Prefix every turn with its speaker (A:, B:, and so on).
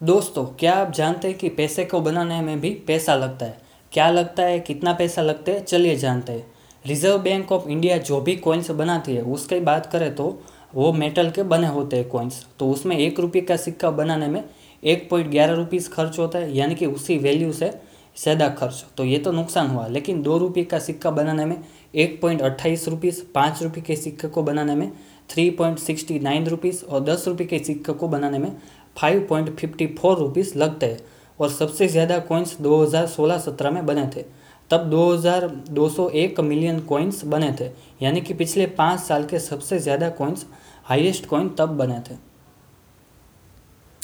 A: दोस्तों, क्या आप जानते हैं कि पैसे को बनाने में भी पैसा लगता है? क्या लगता है कितना पैसा लगता है? चलिए जानते हैं। रिज़र्व बैंक ऑफ़ इंडिया जो भी कॉइन्स बनाती है, उसकी बात करें तो वो मेटल के बने होते हैं कॉइन्स तो उसमें एक रुपये का सिक्का बनाने में एक पॉइंट ग्यारह रुपीज़ खर्च होता है, यानी कि उसी वैल्यू से ज़्यादा खर्च। तो ये तो नुकसान हुआ, लेकिन दो रुपये का सिक्का बनाने में, एक पॉइंट अट्ठाईस रुपीज़ पाँच रुपये के सिक्के को बनाने में three point sixty nine rupees और दस रुपये के सिक्के को बनाने में five point fifty four rupees लगते हैं और सबसे ज़्यादा कॉइन्स दो हज़ार सोलह सत्रह में बने थे। तब दो हज़ार दो सौ एक मिलियन कॉइन्स बने थे। यानी कि पिछले पाँच साल के सबसे ज़्यादा कॉइन्स हाईएस्ट कॉइन तब बने थे।